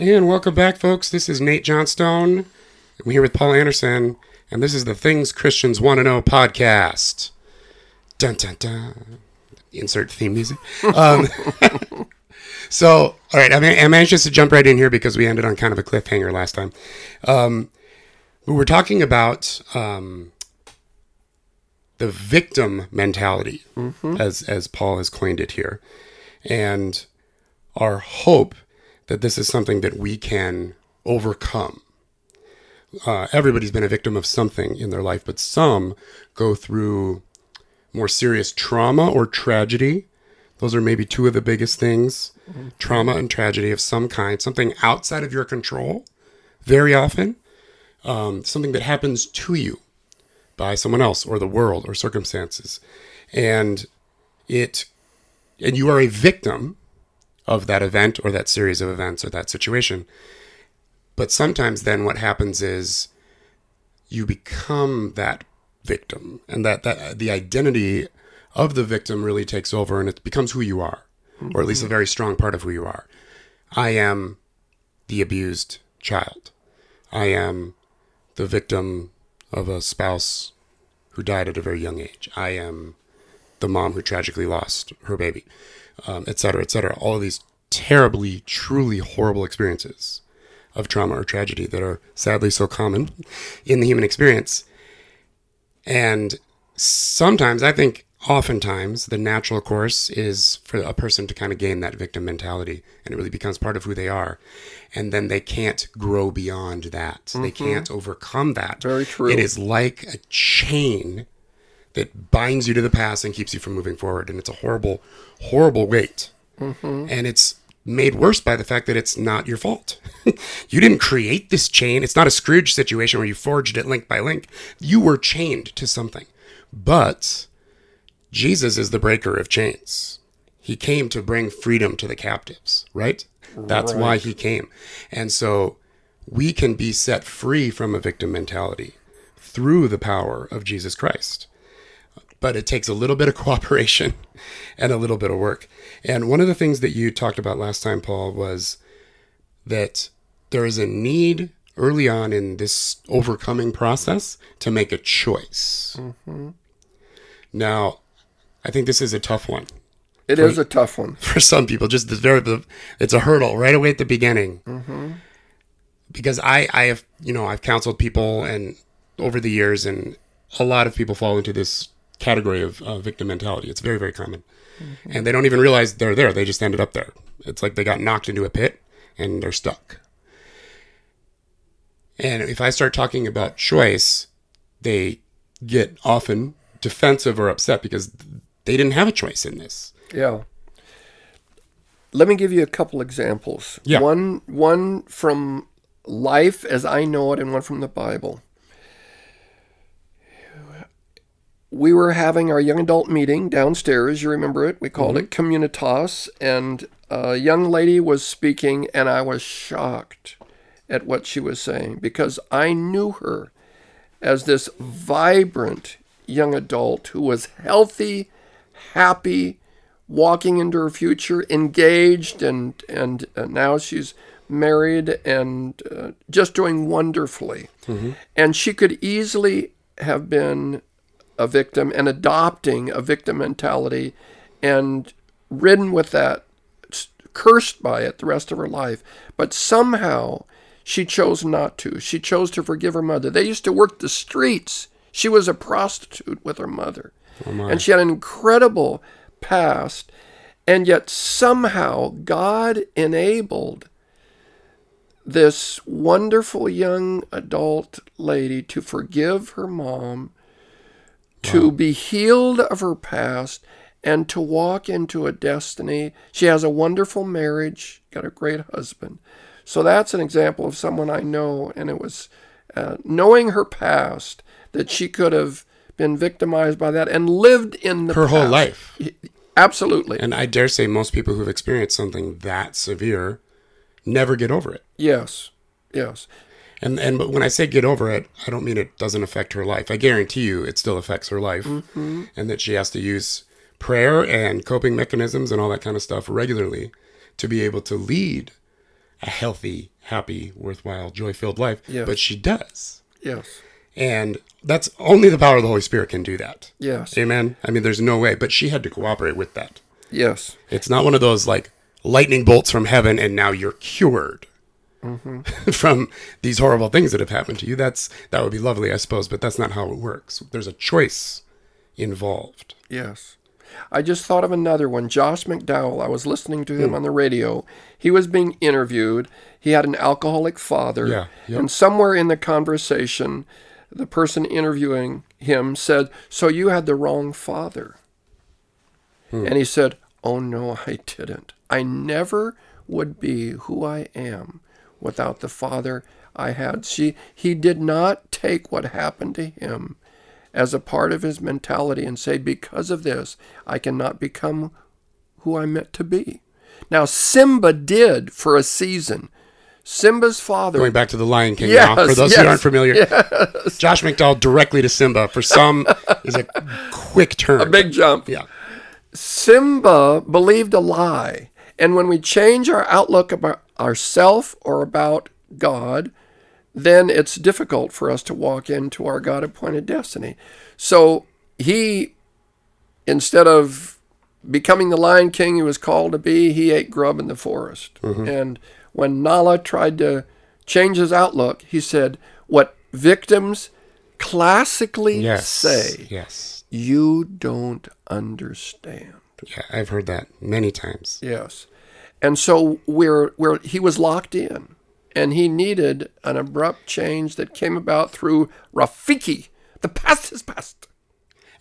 And welcome back, folks. This is Nate Johnstone. I'm here with Paul Anderson, and this is the Things Christians Want to Know podcast. Dun dun dun. Insert theme music. Um, so, all right, I'm, I'm anxious to jump right in here because we ended on kind of a cliffhanger last time. Um, we were talking about um, the victim mentality, as as Paul has coined it here, and our hope that this is something that we can overcome. Uh, everybody's been a victim of something in their life, but some go through more serious trauma or tragedy. Those are maybe two of the biggest things trauma and tragedy of some kind, something outside of your control, very often, um, something that happens to you by someone else or the world or circumstances. And it, and you are a victim of that event or that series of events or that situation. But sometimes then what happens is you become that victim and that, that the identity of the victim really takes over and it becomes who you are, or at least a mm-hmm. very strong part of who you are. I am the abused child. I am the victim of a spouse who died at a very young age. I am the mom who tragically lost her baby, um, et cetera, et cetera. All of these terribly, truly horrible experiences of trauma or tragedy that are sadly so common in the human experience. And sometimes, I think oftentimes, the natural course is for a person to kind of gain that victim mentality and it really becomes part of who they are. And then they can't grow beyond that. They can't overcome that. Very true. It is like a chain that binds you to the past and keeps you from moving forward. And it's a horrible, horrible weight. Mm-hmm. And it's made worse by the fact that it's not your fault. you didn't create this chain. It's not a Scrooge situation where you forged it link by link. You were chained to something. But Jesus is the breaker of chains. He came to bring freedom to the captives, right? That's why he came. And so we can be set free from a victim mentality through the power of Jesus Christ. But it takes a little bit of cooperation and a little bit of work. And one of the things that you talked about last time, Paul, was that there is a need early on in this overcoming process to make a choice. Mm-hmm. Now, I think this is a tough one It is a tough one. for some people. Just the very, the, it's a hurdle right away at the beginning. Mm-hmm. Because I, I have, you know, I've counseled people and over the years, and a lot of people fall into this category of uh, victim mentality. It's very, very common, and they don't even realize they're there. They just ended up there. It's like they got knocked into a pit and they're stuck. And if I start talking about choice, they get often defensive or upset because they didn't have a choice in this. Yeah. Let me give you a couple examples. Yeah. One one from life as I know it and one from the Bible. We were having our young adult meeting downstairs, you remember it? We called it Communitas and a young lady was speaking and I was shocked at what she was saying because I knew her as this vibrant young adult who was healthy, happy, walking into her future, engaged, and and uh, now she's married and uh, just doing wonderfully. And she could easily have been a victim and adopting a victim mentality and ridden with that, cursed by it the rest of her life. But somehow she chose not to. She chose to forgive her mother. They used to work the streets. She was a prostitute with her mother. Oh, and she had an incredible past. And yet somehow God enabled this wonderful young adult lady to forgive her mom, to be healed of her past, and to walk into a destiny. She has a wonderful marriage, got a great husband. So that's an example of someone I know, and it was uh, knowing her past that she could have been victimized by that and lived in the Her whole life. Absolutely. And I dare say most people who've experienced something that severe never get over it. Yes. Yes. And and but when I say get over it, I don't mean it doesn't affect her life. I guarantee you it still affects her life. Mm-hmm. And that she has to use prayer and coping mechanisms and all that kind of stuff regularly to be able to lead a healthy, happy, worthwhile, joy filled life. Yes. But she does. Yes. And that's only the power of the Holy Spirit can do that. Yes. Amen. I mean, there's no way. But she had to cooperate with that. Yes. It's not one of those like lightning bolts from heaven and now you're cured Mm-hmm. from these horrible things that have happened to you. That's that would be lovely, I suppose, but that's not how it works. There's a choice involved. Yes. I just thought of another one. Josh McDowell. I was listening to him hmm. on the radio. He was being interviewed. He had an alcoholic father. Yeah, yep. And somewhere in the conversation, the person interviewing him said, So you had the wrong father. Hmm. And he said, Oh, no, I didn't. I never would be who I am without the father I had. She, he did not take what happened to him as a part of his mentality and say, Because of this, I cannot become who I'm meant to be. Now, Simba did for a season. Simba's father. Going back to the Lion King now, for those who aren't familiar, Josh McDowell directly to Simba. For some, is a quick turn. a big jump. yeah. Simba believed a lie. And when we change our outlook about ourself or about God, then it's difficult for us to walk into our God appointed destiny. So he, instead of becoming the Lion King he was called to be, he ate grub in the forest. Mm-hmm. And when Nala tried to change his outlook, he said, What victims classically Yes. say, Yes. you don't understand. Yeah, I've heard that many times. Yes. And so where where he was locked in and he needed an abrupt change that came about through Rafiki. The past is past.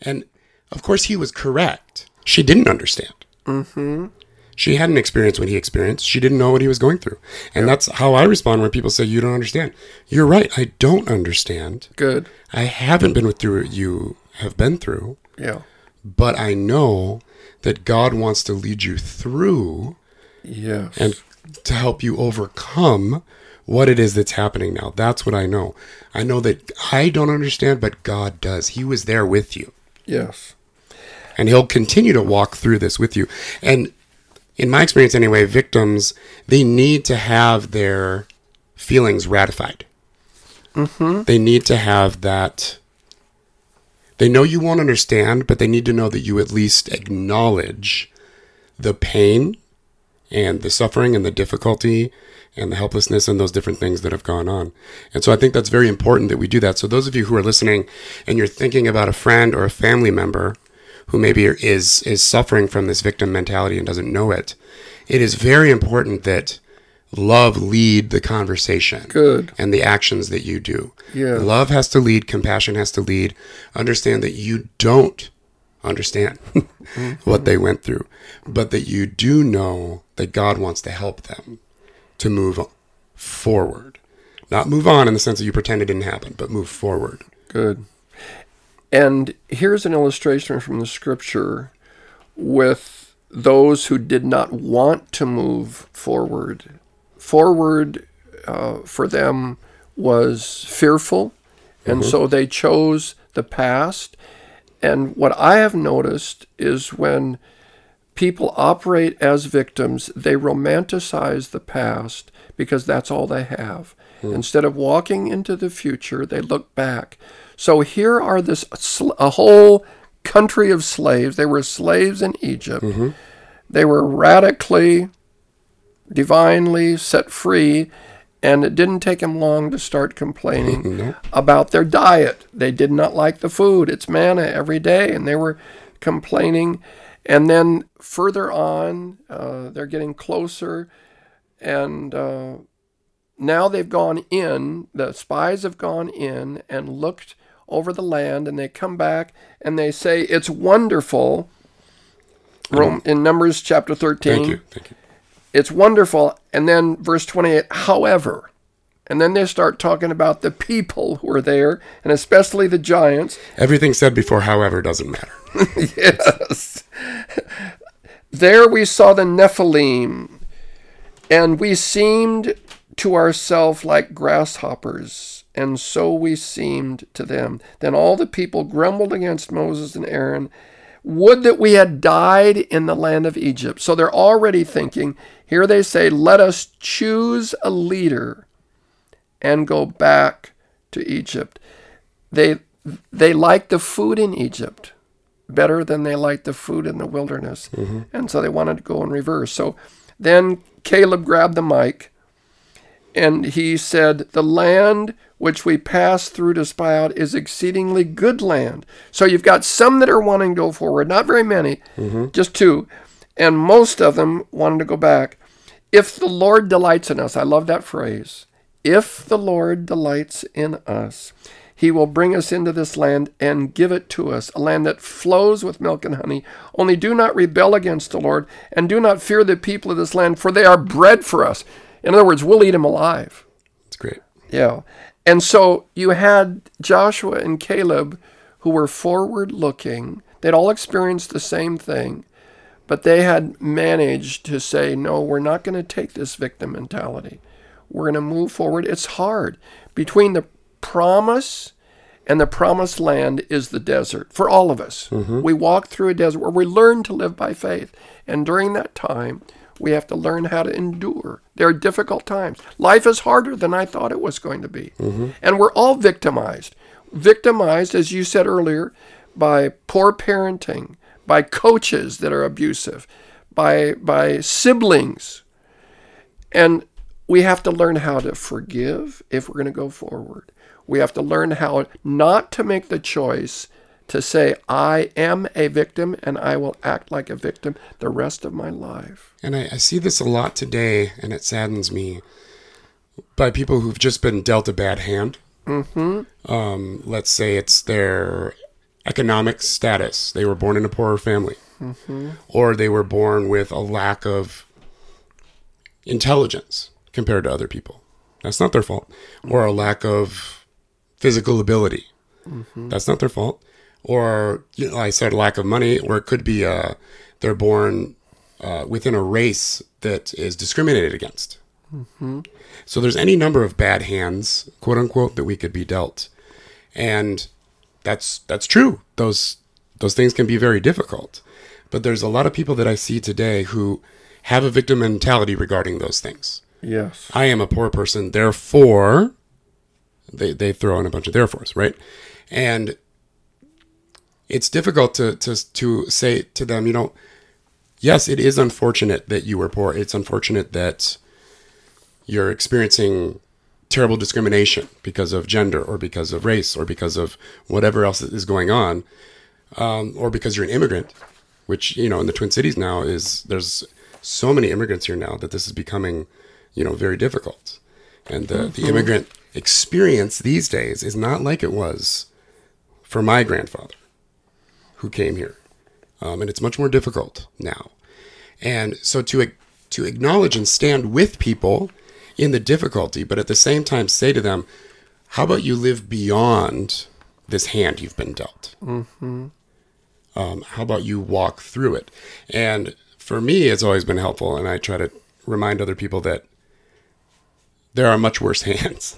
And of course, he was correct. She didn't understand. Mm-hmm. She hadn't experienced what he experienced. She didn't know what he was going through. And that's how I respond when people say, You don't understand. You're right. I don't understand. Good. I haven't been through what you have been through, Yeah. but I know that God wants to lead you through Yes. and to help you overcome what it is that's happening now. That's what I know. I know that I don't understand, but God does. He was there with you. yes. and he'll continue to walk through this with you and in my experience anyway victims they need to have their feelings ratified mm-hmm. they need to have that they know you won't understand but they need to know that you at least acknowledge the pain and the suffering and the difficulty and the helplessness and those different things that have gone on. And so I think that's very important that we do that. So those of you who are listening and you're thinking about a friend or a family member who maybe is is suffering from this victim mentality and doesn't know it, it is very important that love lead the conversation Good. and the actions that you do. Yeah. Love has to lead, compassion has to lead. Understand that you don't understand what they went through, but that you do know that God wants to help them to move forward. Not move on in the sense that you pretend it didn't happen, but move forward. Good. And here's an illustration from the scripture with those who did not want to move forward. Forward uh, for them was fearful, and so they chose the past. And what I have noticed is when people operate as victims, they romanticize the past because that's all they have. Hmm. Instead of walking into the future, they look back. So here are this a whole country of slaves. They were slaves in Egypt. Mm-hmm. They were radically, divinely set free, and it didn't take them long to start complaining about their diet. They did not like the food. It's manna every day, and they were complaining. And then further on, uh, they're getting closer, and uh, now they've gone in. The spies have gone in and looked over the land, and they come back and they say, "It's wonderful." Rome, in Numbers chapter thirteen, Thank you. Thank you. It's wonderful. And then verse 28, however, and then they start talking about the people who are there, and especially the giants. Everything said before, however, doesn't matter. Yes. there we saw the Nephilim, and we seemed to ourselves like grasshoppers, and so we seemed to them. Then all the people grumbled against Moses and Aaron. Would that we had died in the land of Egypt. So they're already thinking, here they say, let us choose a leader and go back to Egypt. They they like the food in Egypt better than they liked the food in the wilderness. Mm-hmm. And so they wanted to go in reverse. So then Caleb grabbed the mic and he said, The land which we passed through to spy out is exceedingly good land. So you've got some that are wanting to go forward, not very many, mm-hmm. just two. And most of them wanted to go back. If the Lord delights in us, I love that phrase. If the Lord delights in us, he will bring us into this land and give it to us, a land that flows with milk and honey. Only do not rebel against the Lord, and do not fear the people of this land, for they are bread for us. In other words, we'll eat them alive. It's great. Yeah. And so you had Joshua and Caleb who were forward looking. They'd all experienced the same thing, but they had managed to say, no, we're not going to take this victim mentality. We're going to move forward. It's hard. Between the promise and the promised land is the desert for all of us. Mm-hmm. We walk through a desert where we learn to live by faith. And during that time, we have to learn how to endure. There are difficult times. Life is harder than I thought it was going to be. Mm-hmm. And we're all victimized. Victimized, as you said earlier, by poor parenting, by coaches that are abusive, by, by siblings. And we have to learn how to forgive if we're going to go forward. We have to learn how not to make the choice to say, I am a victim and I will act like a victim the rest of my life. And I, I see this a lot today, and it saddens me by people who've just been dealt a bad hand. Mm-hmm. Um, let's say it's their economic status. They were born in a poorer family, or they were born with a lack of intelligence compared to other people. That's not their fault. Or a lack of physical ability. That's not their fault. Or you know, I said lack of money, or it could be uh, they're born uh, within a race that is discriminated against. So there's any number of bad hands, quote unquote, that we could be dealt, and that's that's true. Those those things can be very difficult, but there's a lot of people that I see today who have a victim mentality regarding those things. Yes. I am a poor person, therefore, they, they throw in a bunch of therefores, right? And it's difficult to, to, to say to them, you know, yes, it is unfortunate that you were poor. It's unfortunate that you're experiencing terrible discrimination because of gender or because of race or because of whatever else is going on, um, or because you're an immigrant, which, you know, in the Twin Cities now is there's so many immigrants here now that this is becoming, you know, very difficult. And the, the immigrant experience these days is not like it was for my grandfather who came here. Um, and it's much more difficult now. And so to to acknowledge and stand with people in the difficulty, but at the same time say to them, "How about you live beyond this hand you've been dealt? Um, how about you walk through it?" And for me, it's always been helpful, and I try to remind other people that there are much worse hands.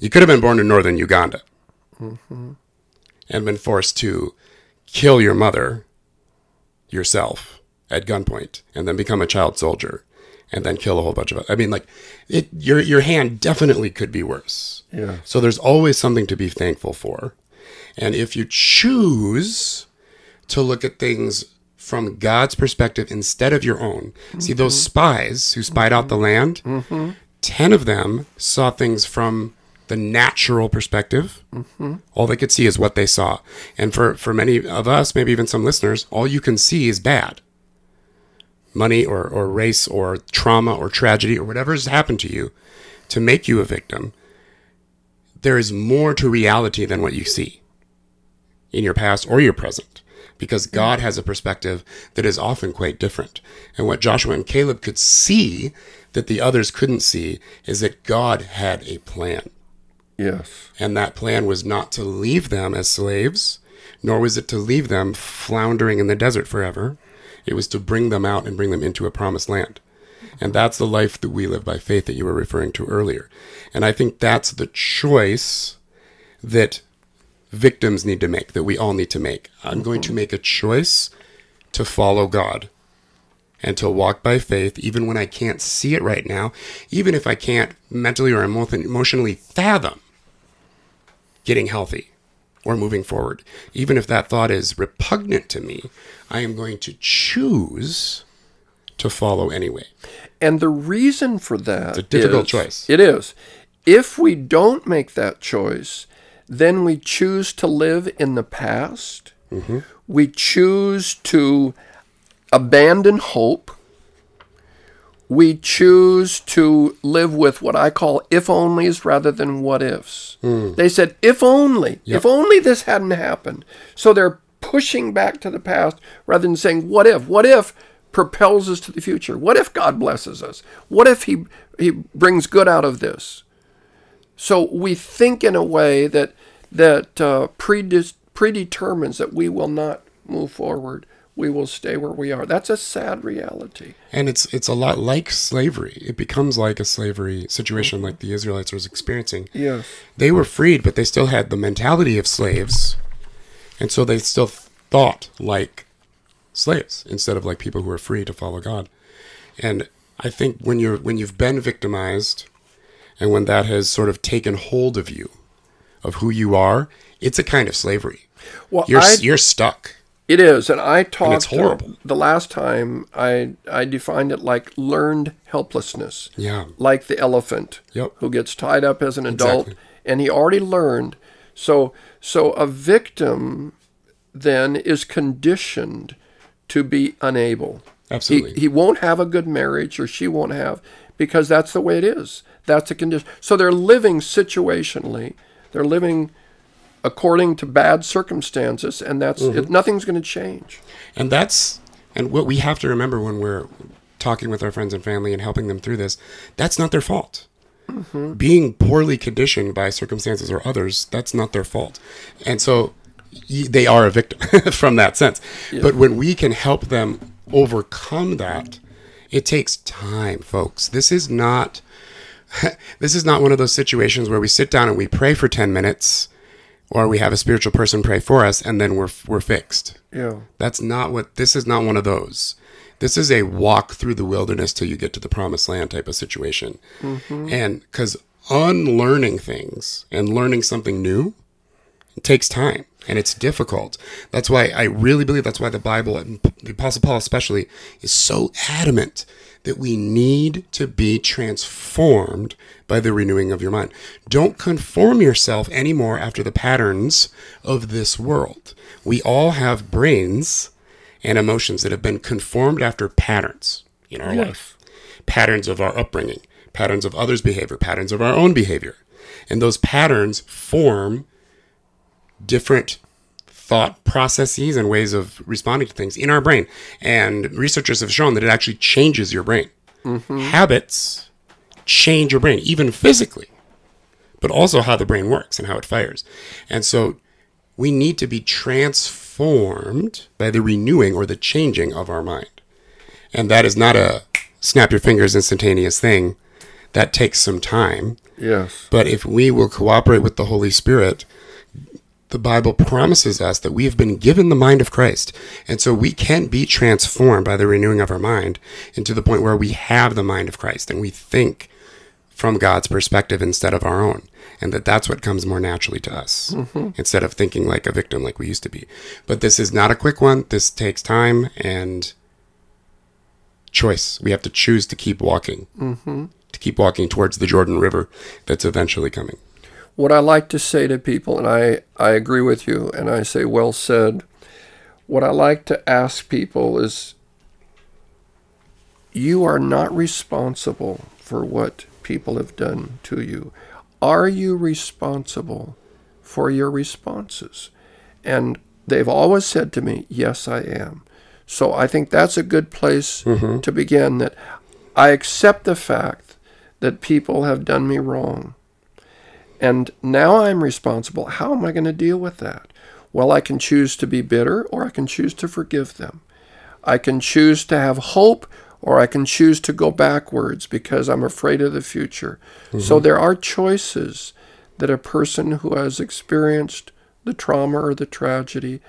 You could have been born in northern Uganda and been forced to kill your mother yourself at gunpoint and then become a child soldier and then kill a whole bunch of us. I mean like it your your hand definitely could be worse. Yeah. So there's always something to be thankful for. And if you choose to look at things from God's perspective instead of your own. See those mm-hmm. spies who spied out the land? Mm-hmm. 10 of them saw things from the natural perspective. All they could see is what they saw. And for, for many of us, maybe even some listeners, all you can see is bad. Money or, or race or trauma or tragedy or whatever has happened to you to make you a victim. There is more to reality than what you see in your past or your present because God has a perspective that is often quite different. And what Joshua and Caleb could see that the others couldn't see is that God had a plan. Yes. And that plan was not to leave them as slaves, nor was it to leave them floundering in the desert forever. It was to bring them out and bring them into a promised land. And that's the life that we live by faith that you were referring to earlier. And I think that's the choice that victims need to make, that we all need to make. I'm going to make a choice to follow God and to walk by faith, even when I can't see it right now, even if I can't mentally or emotionally fathom getting healthy or moving forward. Even if that thought is repugnant to me, I am going to choose to follow anyway. And the reason for that It's a difficult is- choice. It is. If we don't make that choice, then we choose to live in the past. Mm-hmm. We choose to abandon hope. We choose to live with what I call if onlys rather than what ifs. They said, if only, Yep. if only this hadn't happened. So they're pushing back to the past rather than saying, what if? What if propels us to the future? What if God blesses us? What if He, he brings good out of this? So we think in a way that that uh, predis- predetermines that we will not move forward. We will stay where we are. That's a sad reality. And it's it's a lot like slavery. It becomes like a slavery situation like the Israelites was experiencing. Yes. They were freed, but they still had the mentality of slaves. And so they still thought like slaves instead of like people who are free to follow God. And I think when you're when you've been victimized and when that has sort of taken hold of you of who you are, it's a kind of slavery. Well, You're I, you're stuck. It is, and I talked. it's horrible. the last time I I defined it like learned helplessness. Yeah. Like the elephant Yep. who gets tied up as an adult, Exactly. and he already learned. So so a victim then is conditioned to be unable. Absolutely. He, he won't have a good marriage, or she won't have, because that's the way it is. That's a condition. So they're living situationally. They're living according to bad circumstances, and that's Mm-hmm. it, nothing's going to change. And that's and what we have to remember when we're talking with our friends and family and helping them through this, that's not their fault. Being poorly conditioned by circumstances or others, that's not their fault. And so they are a victim from that sense. But when we can help them overcome that, it takes time, folks. This is not this is not one of those situations where we sit down and we pray for 10 minutes or we have a spiritual person pray for us and then we're we're fixed. Yeah. That's not what this is not one of those. This is a walk through the wilderness till you get to the promised land type of situation. Mm-hmm. And cuz unlearning things and learning something new takes time and it's difficult. That's why I really believe that's why the Bible and the apostle Paul especially is so adamant that we need to be transformed by the renewing of your mind. Don't conform yourself anymore after the patterns of this world. We all have brains and emotions that have been conformed after patterns in our life. Patterns of our upbringing, patterns of others' behavior, patterns of our own behavior. And those patterns form different thought processes and ways of responding to things in our brain. And researchers have shown that it actually changes your brain. Mm-hmm. Habits change your brain, even physically, but also how the brain works and how it fires. And so we need to be transformed by the renewing or the changing of our mind. And that is not a snap your fingers instantaneous thing. That takes some time. Yes. But if we will cooperate with the Holy Spirit, the Bible promises us that we have been given the mind of Christ. And so we can be transformed by the renewing of our mind into the point where we have the mind of Christ and we think from God's perspective instead of our own. And that that's what comes more naturally to us instead of thinking like a victim like we used to be. But this is not a quick one. This takes time and choice. We have to choose to keep walking, mm-hmm. to keep walking towards the Jordan River that's eventually coming. What I like to say to people, and I, I agree with you, and I say, well said. What I like to ask people is you are not responsible for what people have done to you. Are you responsible for your responses? And they've always said to me, yes, I am. So I think that's a good place mm-hmm. to begin that I accept the fact that people have done me wrong. And now I'm responsible. How am I going to deal with that? Well, I can choose to be bitter or I can choose to forgive them. I can choose to have hope or I can choose to go backwards because I'm afraid of the future. So mm-hmm. there are choices that a person who has experienced the trauma or the tragedy,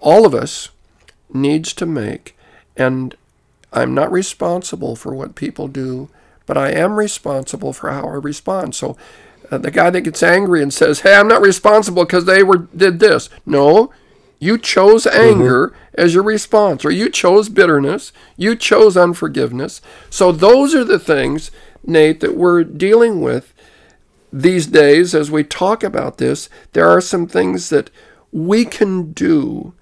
all of us needs to make. And I'm not responsible for what people do, but I am responsible for how I respond. So uh, the guy that gets angry and says, "Hey, I'm not responsible because they were did this." No, you chose anger mm-hmm. as your response, or you chose bitterness, you chose unforgiveness. So those are the things, Nate, that we're dealing with these days as we talk about this. There are some things that we can do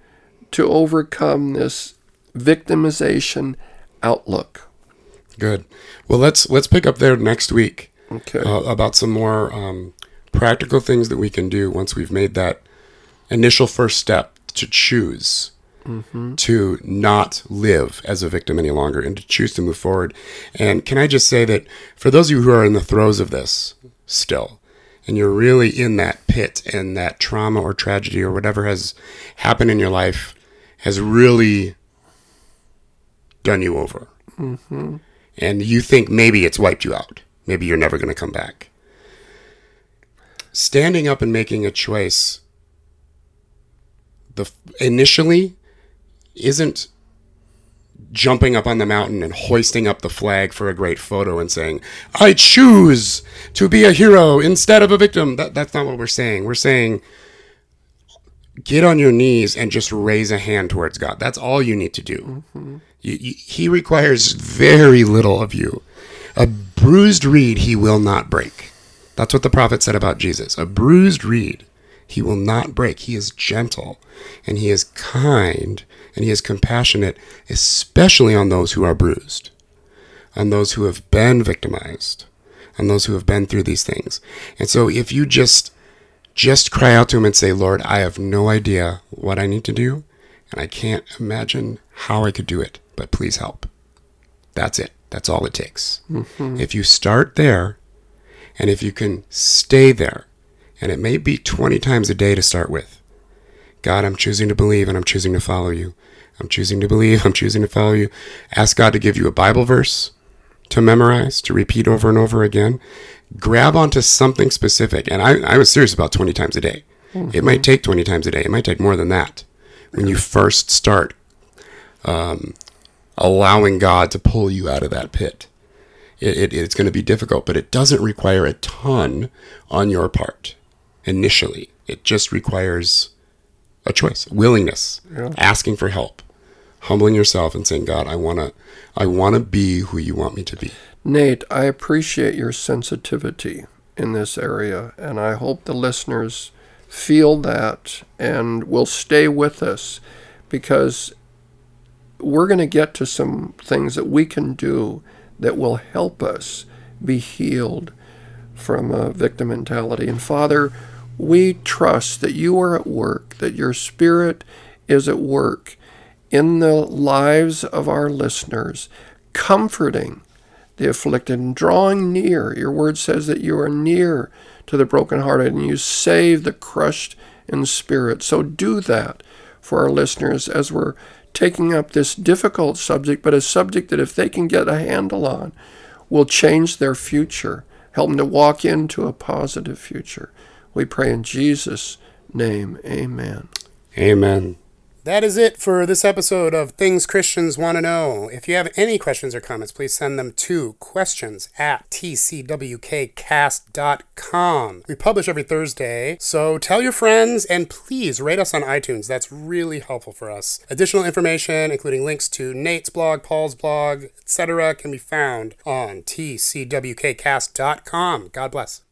to overcome this victimization outlook. Good. Well, let's let's pick up there next week. Okay. Uh, about some more um, practical things that we can do once we've made that initial first step to choose mm-hmm. to not live as a victim any longer and to choose to move forward. And can I just say that for those of you who are in the throes of this still, and you're really in that pit and that trauma or tragedy or whatever has happened in your life has really done you over. Mm-hmm. And you think maybe it's wiped you out. Maybe you're never going to come back. Standing up and making a choice the initially isn't jumping up on the mountain and hoisting up the flag for a great photo and saying, "I choose to be a hero instead of a victim." That, that's not what we're saying. We're saying get on your knees and just raise a hand towards God. That's all you need to do. Mm-hmm. You, you, he requires very little of you. A bruised reed he will not break. That's what the prophet said about Jesus. A bruised reed he will not break. He is gentle and he is kind and he is compassionate, especially on those who are bruised, on those who have been victimized, on those who have been through these things. And so if you just just cry out to him and say, Lord, I have no idea what I need to do, and I can't imagine how I could do it, but please help. That's it. That's all it takes. Mm-hmm. If you start there, and if you can stay there, and it may be 20 times a day to start with, God, I'm choosing to believe and I'm choosing to follow you. I'm choosing to believe, I'm choosing to follow you. Ask God to give you a Bible verse to memorize, to repeat over and over again grab onto something specific. And I, I was serious about 20 times a day. Mm-hmm. It might take 20 times a day. It might take more than that when you first start um, allowing God to pull you out of that pit. It, it, it's going to be difficult, but it doesn't require a ton on your part initially. It just requires a choice, willingness, yeah. asking for help, humbling yourself and saying, God, I want to I want to be who you want me to be. Nate, I appreciate your sensitivity in this area, and I hope the listeners feel that and will stay with us because we're going to get to some things that we can do that will help us be healed from a victim mentality. And Father, we trust that you are at work, that your Spirit is at work in the lives of our listeners, comforting the afflicted and drawing near. Your word says that you are near to the brokenhearted and you save the crushed in spirit. So do that for our listeners as we're taking up this difficult subject, but a subject that if they can get a handle on, will change their future, help them to walk into a positive future. We pray in Jesus' name. Amen. Amen. That is it for this episode of Things Christians Want to Know. If you have any questions or comments, please send them to questions at tcwkcast.com. We publish every Thursday, so tell your friends and please rate us on iTunes. That's really helpful for us. Additional information, including links to Nate's blog, Paul's blog, etc., can be found on tcwkcast.com. God bless.